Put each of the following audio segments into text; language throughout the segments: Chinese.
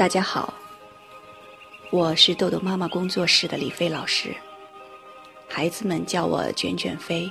大家好，我是豆豆妈妈工作室的李飞老师，孩子们叫我卷卷飞。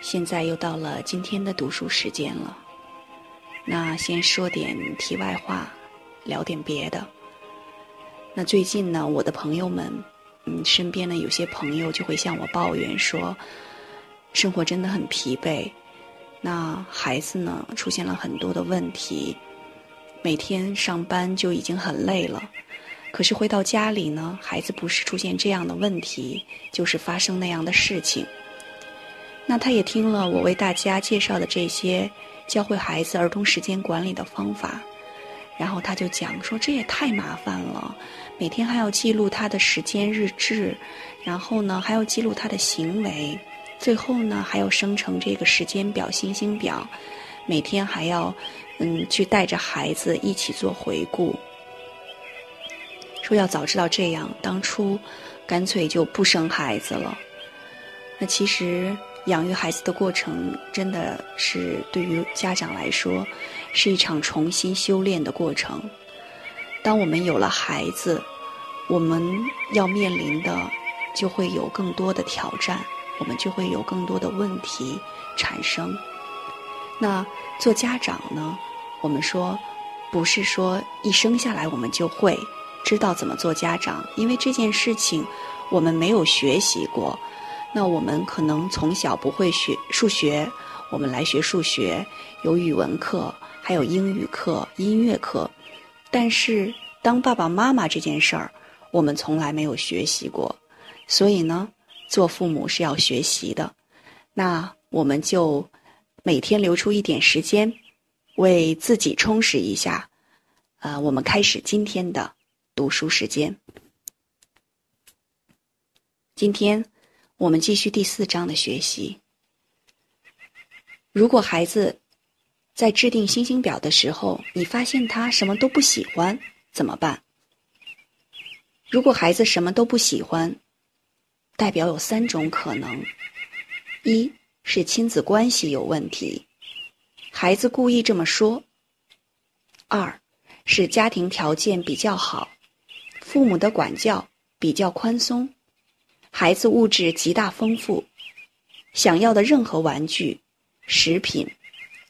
现在又到了今天的读书时间了，那先说点题外话，聊点别的。那最近呢，我的朋友们，嗯，身边呢有些朋友就会向我抱怨说，生活真的很疲惫。那孩子呢，出现了很多的问题。每天上班就已经很累了，可是回到家里呢，孩子不是出现这样的问题，就是发生那样的事情。那他也听了我为大家介绍的这些教会孩子儿童时间管理的方法，然后他就讲说这也太麻烦了，每天还要记录他的时间日志，然后呢还要记录他的行为，最后呢还要生成这个时间表、星星表，每天还要。嗯，去带着孩子一起做回顾，说要早知道这样，当初干脆就不生孩子了。那其实养育孩子的过程，真的是对于家长来说，是一场重新修炼的过程。当我们有了孩子，我们要面临的就会有更多的挑战，我们就会有更多的问题产生。那做家长呢？我们说，不是说一生下来我们就会知道怎么做家长，因为这件事情我们没有学习过。那我们可能从小不会学数学，我们来学数学，有语文课，还有英语课、音乐课。但是当爸爸妈妈这件事儿，我们从来没有学习过。所以呢，做父母是要学习的。那我们就每天留出一点时间。为自己充实一下，呃，我们开始今天的读书时间。今天我们继续第四章的学习。如果孩子在制定星星表的时候，你发现他什么都不喜欢，怎么办？如果孩子什么都不喜欢，代表有三种可能：一是亲子关系有问题。孩子故意这么说。二，是家庭条件比较好，父母的管教比较宽松，孩子物质极大丰富，想要的任何玩具、食品、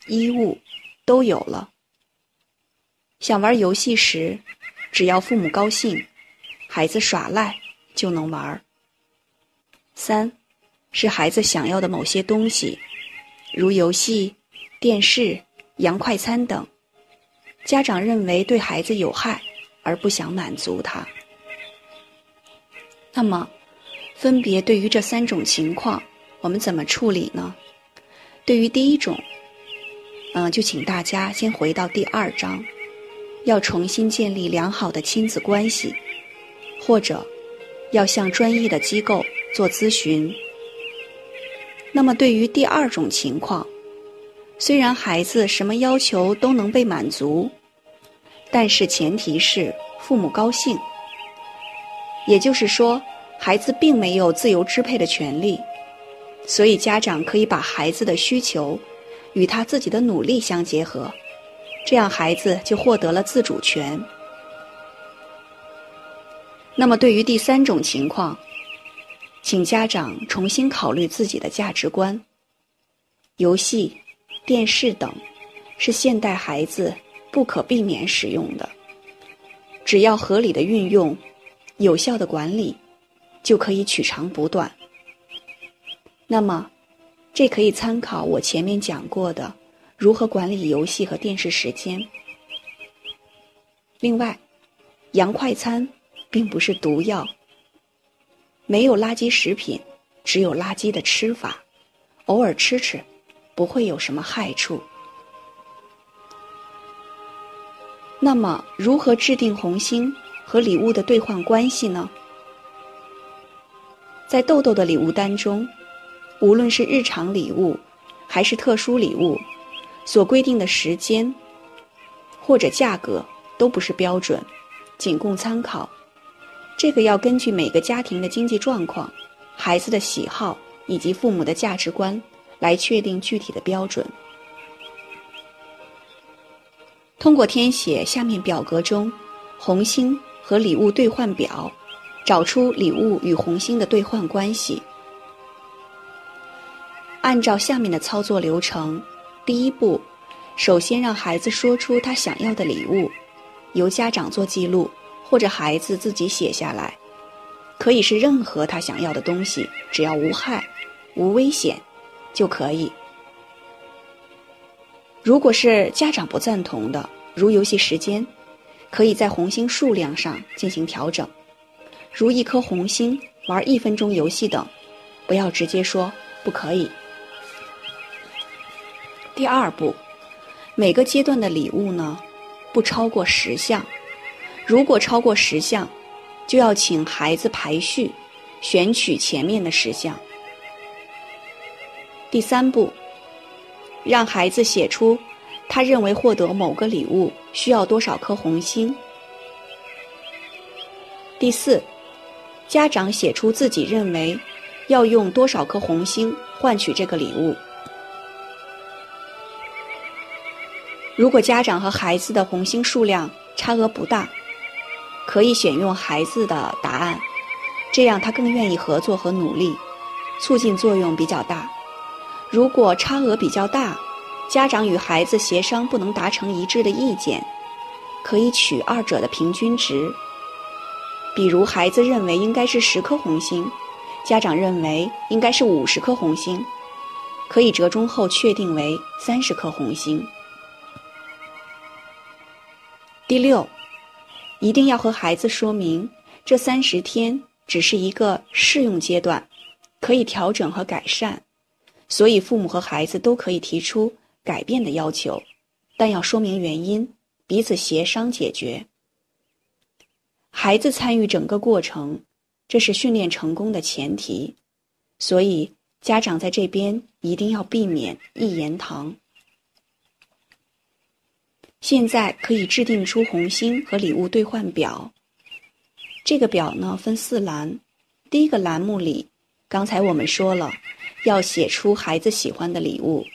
衣物都有了。想玩游戏时，只要父母高兴，孩子耍赖就能玩。三，是孩子想要的某些东西，如游戏。电视、洋快餐等，家长认为对孩子有害，而不想满足他。那么，分别对于这三种情况，我们怎么处理呢？对于第一种，嗯，就请大家先回到第二章，要重新建立良好的亲子关系，或者要向专业的机构做咨询。那么，对于第二种情况，虽然孩子什么要求都能被满足，但是前提是父母高兴。也就是说，孩子并没有自由支配的权利，所以家长可以把孩子的需求与他自己的努力相结合，这样孩子就获得了自主权。那么，对于第三种情况，请家长重新考虑自己的价值观，游戏。电视等是现代孩子不可避免使用的，只要合理的运用、有效的管理，就可以取长补短。那么，这可以参考我前面讲过的如何管理游戏和电视时间。另外，洋快餐并不是毒药，没有垃圾食品，只有垃圾的吃法，偶尔吃吃。不会有什么害处。那么，如何制定红星和礼物的兑换关系呢？在豆豆的礼物单中，无论是日常礼物还是特殊礼物，所规定的时间或者价格都不是标准，仅供参考。这个要根据每个家庭的经济状况、孩子的喜好以及父母的价值观。来确定具体的标准。通过填写下面表格中红星和礼物兑换表，找出礼物与红星的兑换关系。按照下面的操作流程，第一步，首先让孩子说出他想要的礼物，由家长做记录，或者孩子自己写下来，可以是任何他想要的东西，只要无害、无危险就可以。如果是家长不赞同的，如游戏时间，可以在红星数量上进行调整，如一颗红星玩一分钟游戏等，不要直接说不可以。第二步，每个阶段的礼物呢，不超过十项。如果超过十项，就要请孩子排序，选取前面的十项。第三步，让孩子写出他认为获得某个礼物需要多少颗红心。第四，家长写出自己认为要用多少颗红心换取这个礼物。如果家长和孩子的红星数量差额不大，可以选用孩子的答案，这样他更愿意合作和努力，促进作用比较大。如果差额比较大，家长与孩子协商不能达成一致的意见，可以取二者的平均值。比如孩子认为应该是十颗红星，家长认为应该是五十颗红星，可以折中后确定为三十颗红星。第六，一定要和孩子说明，这三十天只是一个试用阶段，可以调整和改善，所以父母和孩子都可以提出改变的要求，但要说明原因，彼此协商解决。孩子参与整个过程，这是训练成功的前提，所以家长在这边一定要避免一言堂。现在可以制定出红心和礼物兑换表。这个表呢分四栏，第一个栏目里，刚才我们说了，要写出孩子喜欢的礼物。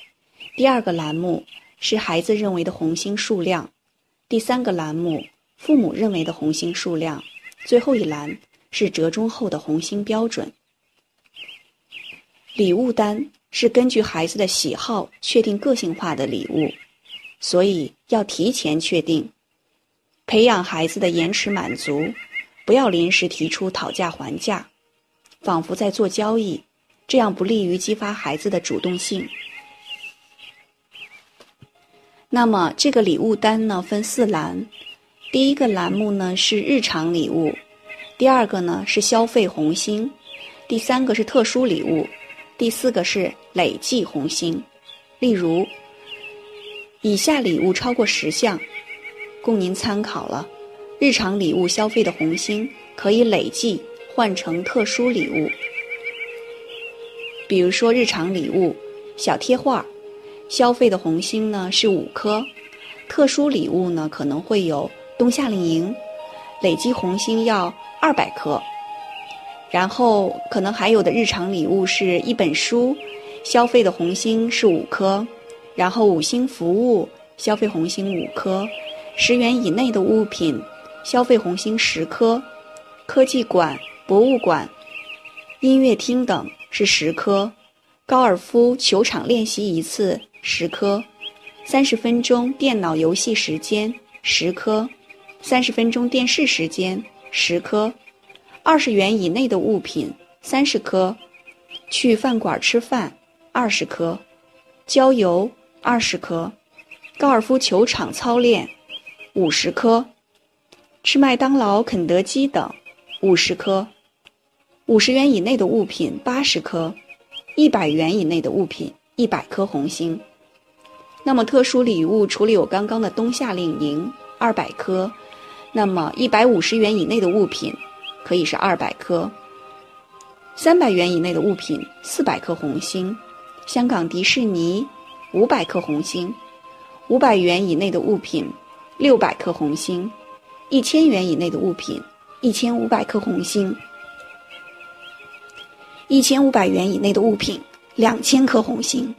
第二个栏目是孩子认为的红星数量，第三个栏目父母认为的红星数量，最后一栏是折中后的红星标准。礼物单是根据孩子的喜好确定个性化的礼物。所以要提前确定，培养孩子的延迟满足，不要临时提出讨价还价，仿佛在做交易，这样不利于激发孩子的主动性。那么这个礼物单呢，分四栏，第一个栏目呢是日常礼物，第二个呢是消费红星，第三个是特殊礼物，第四个是累计红星。例如。以下礼物超过十项，供您参考了。日常礼物消费的红星可以累计换成特殊礼物，比如说日常礼物小贴画，消费的红星呢是五颗；特殊礼物呢可能会有冬夏令营，累计红星要二百颗。然后可能还有的日常礼物是一本书，消费的红星是五颗。然后五星服务消费红星五颗，十元以内的物品消费红星十颗，科技馆、博物馆、音乐厅等是十颗，高尔夫球场练习一次十颗，三十分钟电脑游戏时间十颗，三十分钟电视时间十颗，二十元以内的物品三十颗，去饭馆吃饭二十颗，郊游。二十颗，高尔夫球场操练，五十颗，吃麦当劳、肯德基等，五十颗，五十元以内的物品八十颗，一百元以内的物品一百颗红星。那么特殊礼物除了有刚刚的冬夏令营二百颗，那么一百五十元以内的物品可以是二百颗，三百元以内的物品四百颗红星，香港迪士尼。五百颗红星，五百元以内的物品，六百颗红星；一千元以内的物品，一千五百颗红星；一千五百元以内的物品，两千颗红星。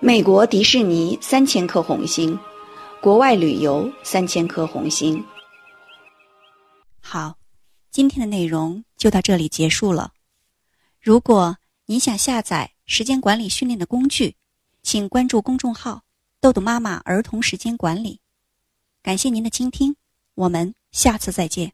美国迪士尼三千颗红星，国外旅游三千颗红星。好，今天的内容就到这里结束了。如果你想下载时间管理训练的工具，请关注公众号“豆豆妈妈儿童时间管理”。感谢您的倾听，我们下次再见。